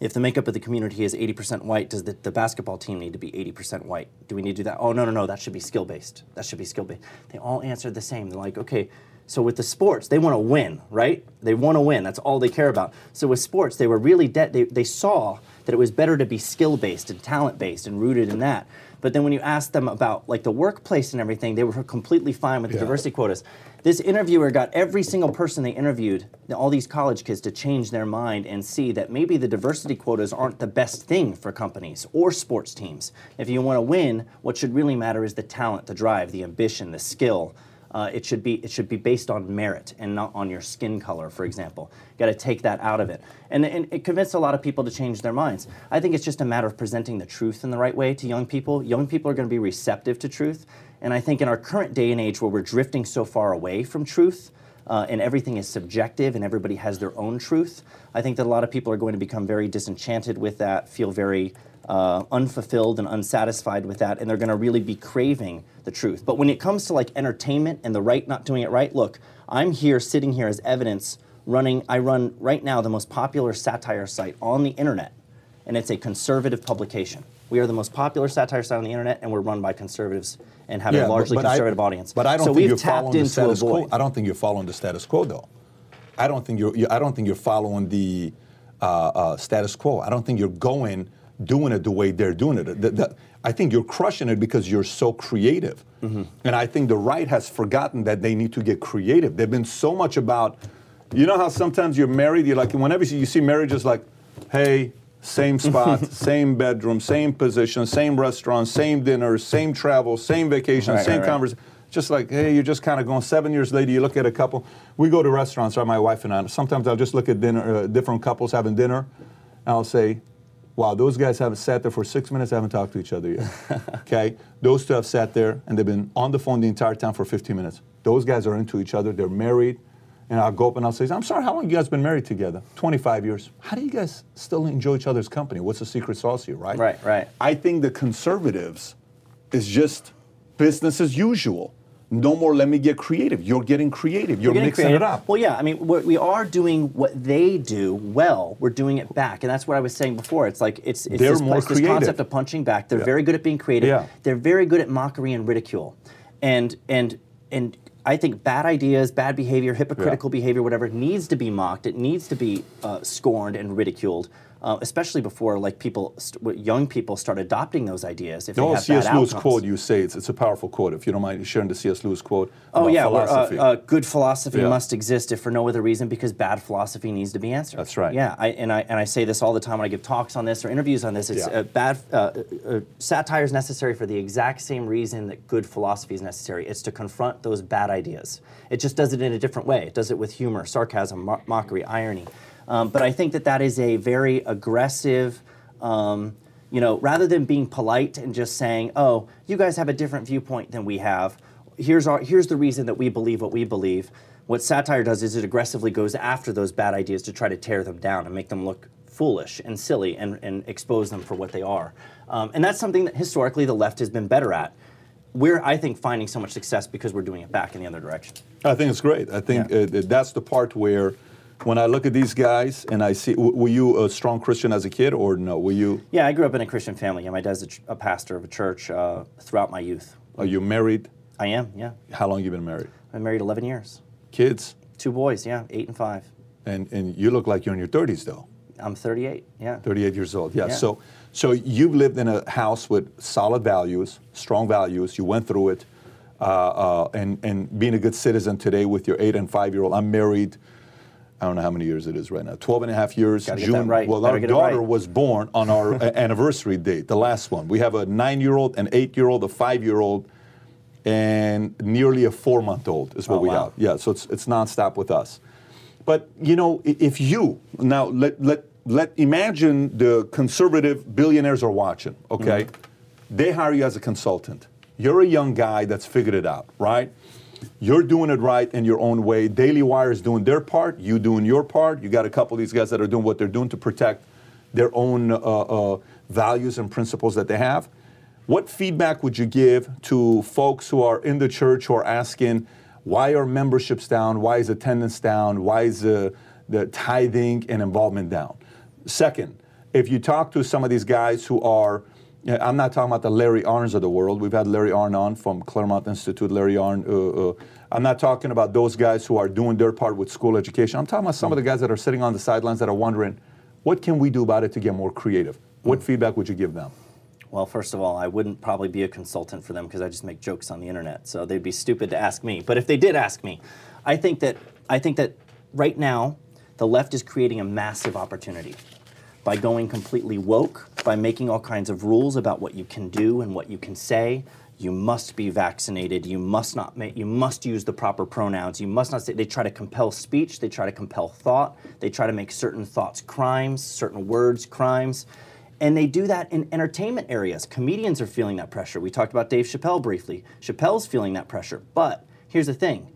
If the makeup of the community is 80% white, does the, the basketball team need to be 80% white? Do we need to do that? Oh, no, no, no, that should be skill based. That should be skill based. They all answered the same. They're like, okay, so with the sports, they want to win, right? They want to win. That's all they care about. So with sports, they were really, de- they, they saw that it was better to be skill based and talent based and rooted in that. But then when you ask them about like the workplace and everything, they were completely fine with the Yeah. diversity quotas. This interviewer got every single person they interviewed, all these college kids, to change their mind and see that maybe the diversity quotas aren't the best thing for companies or sports teams. If you want to win, what should really matter is the talent, the drive, the ambition, the skill. Uh, it should be it should be based on merit and not on your skin color, for example. Got to take that out of it, and, and it convinced a lot of people to change their minds. I think it's just a matter of presenting the truth in the right way to young people. Young people are going to be receptive to truth, and I think in our current day and age where we're drifting so far away from truth, uh, and everything is subjective and everybody has their own truth, I think that a lot of people are going to become very disenchanted with that, feel very uh, unfulfilled and unsatisfied with that, and they're going to really be craving the truth. But when it comes to like entertainment and the right not doing it right, look, I'm here sitting here as evidence running. I run right now the most popular satire site on the internet, and it's a conservative publication. We are the most popular satire site on the internet, and we're run by conservatives and have a largely but I- conservative audience. But I don't so think you're tapped following the status quo. I don't think you're following the status quo, though. I don't think you're. you- I don't think you're following the uh, uh, status quo. I don't think you're going doing it the way they're doing it. The- the- I think you're crushing it because you're so creative, Mm-hmm. and I think the right has forgotten that they need to get creative. They've been so much about. You know how sometimes you're married. You're like whenever you see, you see marriages like, hey. Same spot, same bedroom, same position, same restaurant, same dinner, same travel, same vacation, Right, same right, right. conversation. Just like, hey, you're just kind of going. Seven years later, you look at a couple. We go to restaurants, right? My wife and I. Sometimes I'll just look at dinner, uh, different couples having dinner, and I'll say, "Wow, those guys haven't sat there for six minutes, haven't talked to each other yet." okay, those two have sat there and they've been on the phone the entire time for 15 minutes. Those guys are into each other. They're married, and I'll go up and I'll say, "I'm sorry, how long you guys been married together? 25 years. How do you guys still enjoy each other's company? What's the secret sauce here, right?" Right, right. I think the conservatives is just business as usual. No more let me get creative. You're getting creative. You're getting mixing creative. it up. Well, yeah, I mean, we are doing what they do well. We're doing it back, and that's what I was saying before. It's like it's, it's this, more it's this concept of punching back. They're Yeah. very good at being creative. Yeah. They're very good at mockery and ridicule, and and and I think bad ideas, bad behavior, hypocritical behavior, whatever, needs to be mocked. It needs to be uh, scorned and ridiculed, uh, especially before like people, st- young people, start adopting those ideas. If they have C.S. Lewis outcomes. quote you say it's, it's a powerful quote. If you don't mind sharing the C.S. Lewis quote. Oh yeah, where, uh, uh, good philosophy Yeah. must exist if for no other reason because bad philosophy needs to be answered. That's right. Yeah, I, and I and I say this all the time when I give talks on this or interviews on this. It's Yeah. uh, bad uh, uh, satire is necessary for the exact same reason that good philosophy is necessary. It's to confront those bad ideas. It just does it in a different way. It does it with humor, sarcasm, mo- mockery, irony. Um, but I think that that is a very aggressive. Um, you know, rather than being polite and just saying, "Oh, you guys have a different viewpoint than we have," here's our here's the reason that we believe what we believe. What satire does is it aggressively goes after those bad ideas to try to tear them down and make them look foolish and silly and, and expose them for what they are. Um, and that's something that historically the left has been better at. We're, I think, finding so much success because we're doing it back in the other direction. I think it's great. I think Yeah. uh, that's the part where, when I look at these guys and I see, w- were you a strong Christian as a kid or no? Were you? Yeah, I grew up in a Christian family. Yeah, my dad's a, ch- a pastor of a church uh, throughout my youth. Are you married? I am, yeah. How long you been married? I'm married 11 years. Kids? Two boys, yeah, eight and five. And and you look like you're in your 30s though. I'm 38, yeah. 38 years old. Yeah. Yeah. So so you've lived in a house with solid values, strong values. You went through it, uh, uh, and and being a good citizen today with your eight and five year old. I'm married. I don't know how many years it is right now. 12 and a half years. Gotta that right. Well, Better our daughter right. was born on our anniversary date, the last one. We have a nine year old, an eight year old, a five year old, and nearly a four month old is what Oh, we wow. have. Yeah, so it's, it's nonstop with us. But you know, if you now let let let imagine the conservative billionaires are watching. Okay, mm-hmm. they hire you as a consultant. You're a young guy that's figured it out, right? You're doing it right in your own way. Daily Wire is doing their part. You doing your part. You got a couple of these guys that are doing what they're doing to protect their own uh, uh, values and principles that they have. What feedback would you give to folks who are in the church who are asking, why are memberships down? Why is attendance down? Why is the, tithing and involvement down? Second, if you talk to some of these guys who are, I'm not talking about the Larry Arnns of the world. We've had Larry Arnn on from Claremont Institute, Larry Arnn. Uh, uh, I'm not talking about those guys who are doing their part with school education. I'm talking about some of the guys that are sitting on the sidelines that are wondering, what can we do about it to get more creative? What feedback would you give them? Well, first of all, I wouldn't probably be a consultant for them because I just make jokes on the internet. So they'd be stupid to ask me. But if they did ask me, I think that I think that right now the left is creating a massive opportunity by going completely woke, by making all kinds of rules about what you can do and what you can say. You must be vaccinated. You must not. You must use the proper pronouns. You must not say. They try to compel speech. They try to compel thought. They try to make certain thoughts crimes, certain words crimes. And they do that in entertainment areas. Comedians are feeling that pressure. We talked about Dave Chappelle briefly. Chappelle's feeling that pressure. But here's the thing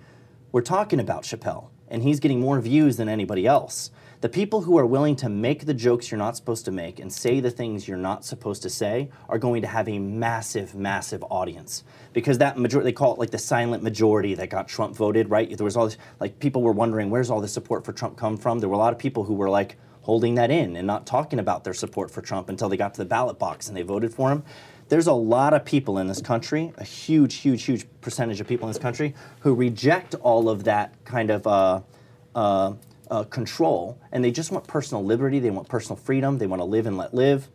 we're talking about Chappelle, and he's getting more views than anybody else. The people who are willing to make the jokes you're not supposed to make and say the things you're not supposed to say are going to have a massive, massive audience. Because that majority, they call it like the silent majority that got Trump voted, right? There was all this, like, people were wondering, where's all the support for Trump come from? There were a lot of people who were like, holding that in and not talking about their support for Trump until they got to the ballot box and they voted for him. There's a lot of people in this country, a huge, huge, huge percentage of people in this country, who reject all of that kind of uh, uh, uh, control, and they just want personal liberty. They want personal freedom. They want to live and let live,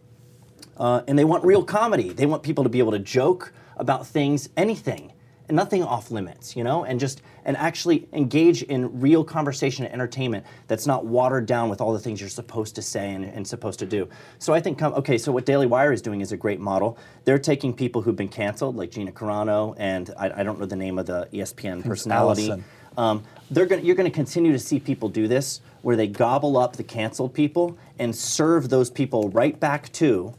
uh, and they want real comedy. They want people to be able to joke about things, anything, and nothing off limits, you know, and just and actually engage in real conversation and entertainment that's not watered down with all the things you're supposed to say and, and supposed to do. So I think, okay, so what Daily Wire is doing is a great model. They're taking people who've been canceled, like Gina Carano, and I, I don't know the name of the ESPN personality. Allison. Um, they're gonna, you're going to continue to see people do this, where they gobble up the canceled people and serve those people right back to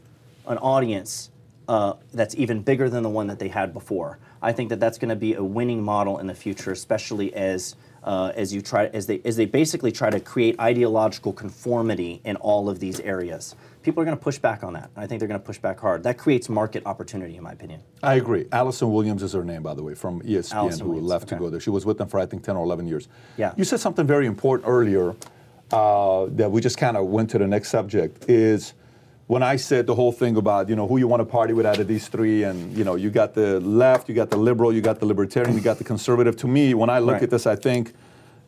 an audience uh, that's even bigger than the one that they had before. I think that that's going to be a winning model in the future, especially as uh, as you try as they as they basically try to create ideological conformity in all of these areas. People are going to push back on that. I think they're going to push back hard. That creates market opportunity, in my opinion. I agree. Allison Williams is her name, by the way, from ESPN, Allison who Williams, left to go there. She was with them for, I think, 10 or 11 years. Yeah. You said something very important earlier uh, that we just kind of went to the next subject is when I said the whole thing about you know who you want to party with out of these three, and you know you got the left, you got the liberal, you got the libertarian, you got the conservative. To me, when I look Right. at this, I think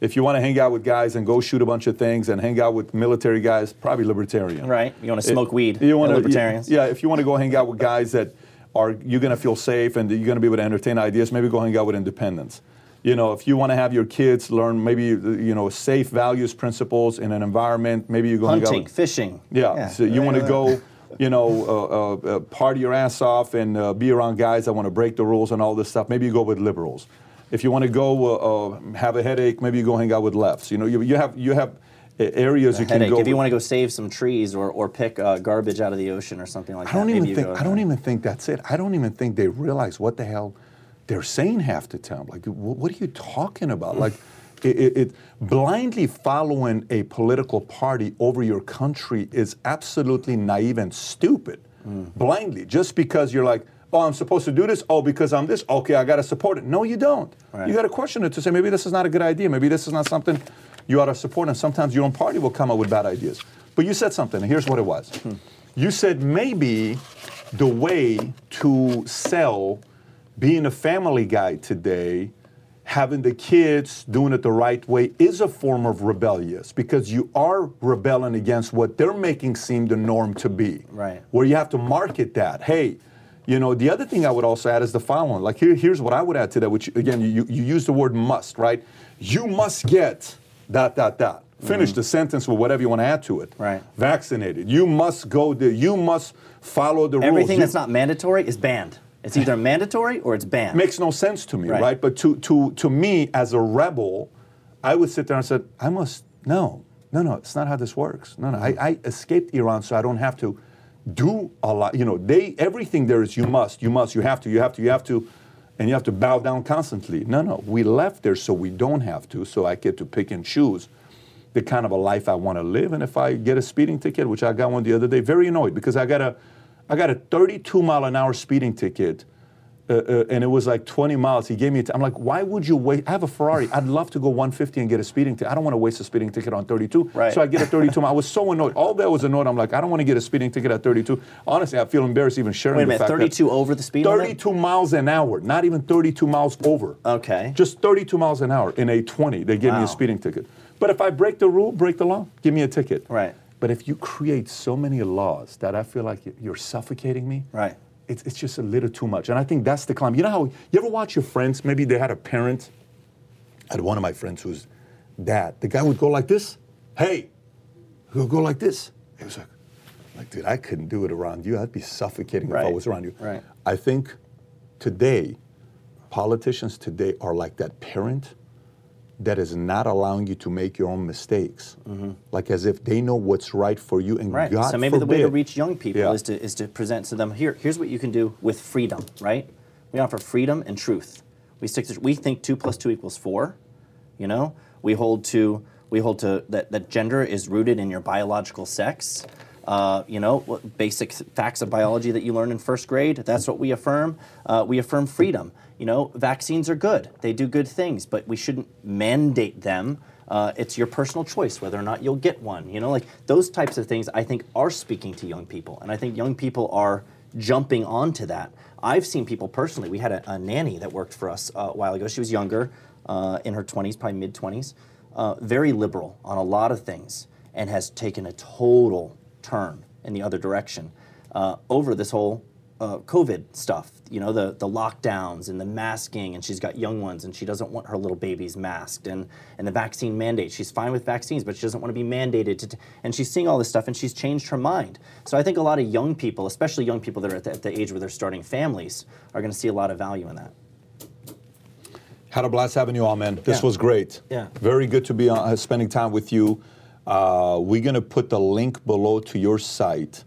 if you want to hang out with guys and go shoot a bunch of things and hang out with military guys, probably libertarian. Right. You want to smoke It- weed. You want to libertarians. Yeah, if you want to go hang out with guys that are you're going to feel safe and you're going to be able to entertain ideas, maybe go hang out with independents. You know, if you want to have your kids learn maybe you know safe values principles in an environment, maybe you go hang out Hunting, fishing. yeah. So you want to go, you know, uh, uh, uh, party your ass off and uh, be around guys that want to break the rules and all this stuff. Maybe you go with liberals. If you want to go uh, uh, have a headache, maybe you go hang out with lefts. You know, you, you have you have areas you can go. If you want to go save some trees or, or pick uh, garbage out of the ocean or something like I that, I don't even think go I don't even think that's it. I don't even think they realize what the hell they're saying half the time. Like, what are you talking about? Like, it, it, it blindly following a political party over your country is absolutely naive and stupid. Mm. Blindly, just because you're like, oh, I'm supposed to do this. Oh, because I'm this. Okay, I got to support it. No, you don't. Right. You got to question it to say maybe this is not a good idea. Maybe this is not something you ought to support. And sometimes your own party will come up with bad ideas. But you said something, and here's what it was. Hmm. You said maybe the way to sell being a family guy today, having the kids doing it the right way, is a form of rebellious because you are rebelling against what they're making seem the norm to be. Right. Where you have to market that. Hey, you know, the other thing I would also add is the following. Like here, here's what I would add to that, which again, you, you use the word must, right? You must get dot dot dot. Finish the sentence with whatever you want to add to it. Mm-hmm. Right. Vaccinated. You must go the you must follow the rules. Everything You- that's not mandatory is banned. It's either mandatory or it's banned. makes no sense to me, Right. right? But to, to, to me, as a rebel, I would sit there and said, I must, no, no, no, it's not how this works. No, no, I, mm-hmm. I escaped Iran so I don't have to do a lot. You know, they, everything there is you must, you must, you have to, you have to, you have to, and you have to bow down constantly. No, no, we left there so we don't have to, so I get to pick and choose the kind of a life I want to live. And if I get a speeding ticket, which I got one the other day, very annoyed because I got a, I got a 32 mile an hour speeding ticket, uh, uh, and it was like 20 miles. He gave me. A t- I'm like, why would you wait? I have a Ferrari. I'd love to go 150 and get a speeding ticket. I don't want to waste a speeding ticket on 32. Right. So I get a 32 mile. I was so annoyed. All that was annoyed. I'm like, I don't want to get a speeding ticket at 32. Honestly, I feel embarrassed even sharing Wait a the minute, fact that 32 over the speed limit? 32 miles an hour, not even 32 miles over. Okay. Just 32 miles an hour in a 20. They give me a speeding ticket. But if I break the rule, break the law, give me a ticket. Right. But if you create so many laws that I feel like you're suffocating me, Right. it's, it's just a little too much. And I think that's the climb. You know how you ever watch your friends? Maybe they had a parent. I had one of my friends who's dad. The guy would go like this. Hey, he would go like this. He was like, like, dude, I couldn't do it around you. I'd be suffocating if I was around you. Right. I think today, politicians today are like that parent that is not allowing you to make your own mistakes. Like as if they know what's right for you and Mm-hmm. Right. God so maybe the way to reach young people Yeah. is to is to present to them here. Here's what you can do with freedom. Right. We offer freedom and truth. We stick to. We think two plus two equals four. You know. We hold to. We hold to that that gender is rooted in your biological sex. Uh, you know, basic facts of biology that you learn in first grade. That's what we affirm. Uh, we affirm freedom. You know, vaccines are good. They do good things, but we shouldn't mandate them. Uh, it's your personal choice whether or not you'll get one. You know, like those types of things I think are speaking to young people. And I think young people are jumping onto that. I've seen people personally. We had a, a nanny that worked for us uh, a while ago. She was younger, uh, in her 20s, probably mid 20s, uh, very liberal on a lot of things, and has taken a total turn in the other direction uh, over this whole uh, COVID stuff. You know, the the lockdowns and the masking, and she's got young ones, and she doesn't want her little babies masked, and and the vaccine mandate. She's fine with vaccines, but she doesn't want to be mandated to. T- and she's seeing all this stuff, and she's changed her mind. So I think a lot of young people, especially young people that are at the, at the age where they're starting families, are going to see a lot of value in that. Had a blast having you on, man. This Yeah. was great. Yeah. Very good to be uh, spending time with you. Uh, we're going to put the link below to your site.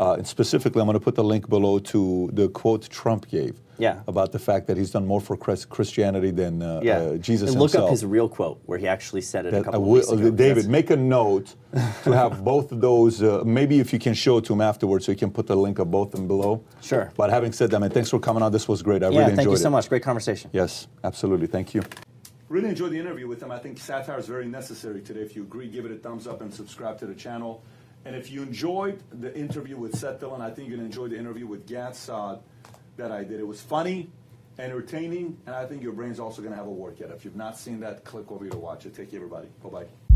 Uh, and specifically, I'm going to put the link below to the quote Trump gave Yeah. about the fact that he's done more for Chris- Christianity than uh, Yeah, uh, Jesus and look himself. up his real quote where he actually said it a couple I of will- weeks ago. David, That's- make a note to have both of those. Uh, maybe if you can show it to him afterwards, so you can put the link of both of them below. Sure. But having said that, man, thanks for coming on. This was great. I yeah, really enjoyed thank you it. so much. Great conversation. Yes, absolutely. Thank you. Really enjoyed the interview with him. I think satire is very necessary today. If you agree, give it a thumbs up and subscribe to the channel. And if you enjoyed the interview with Seth Dillon, I think you're going to enjoy the interview with Gad Saad that I did. It was funny, entertaining, and I think your brain's also going to have a workout. If you've not seen that, click over here to watch it. Take care, everybody. Bye bye.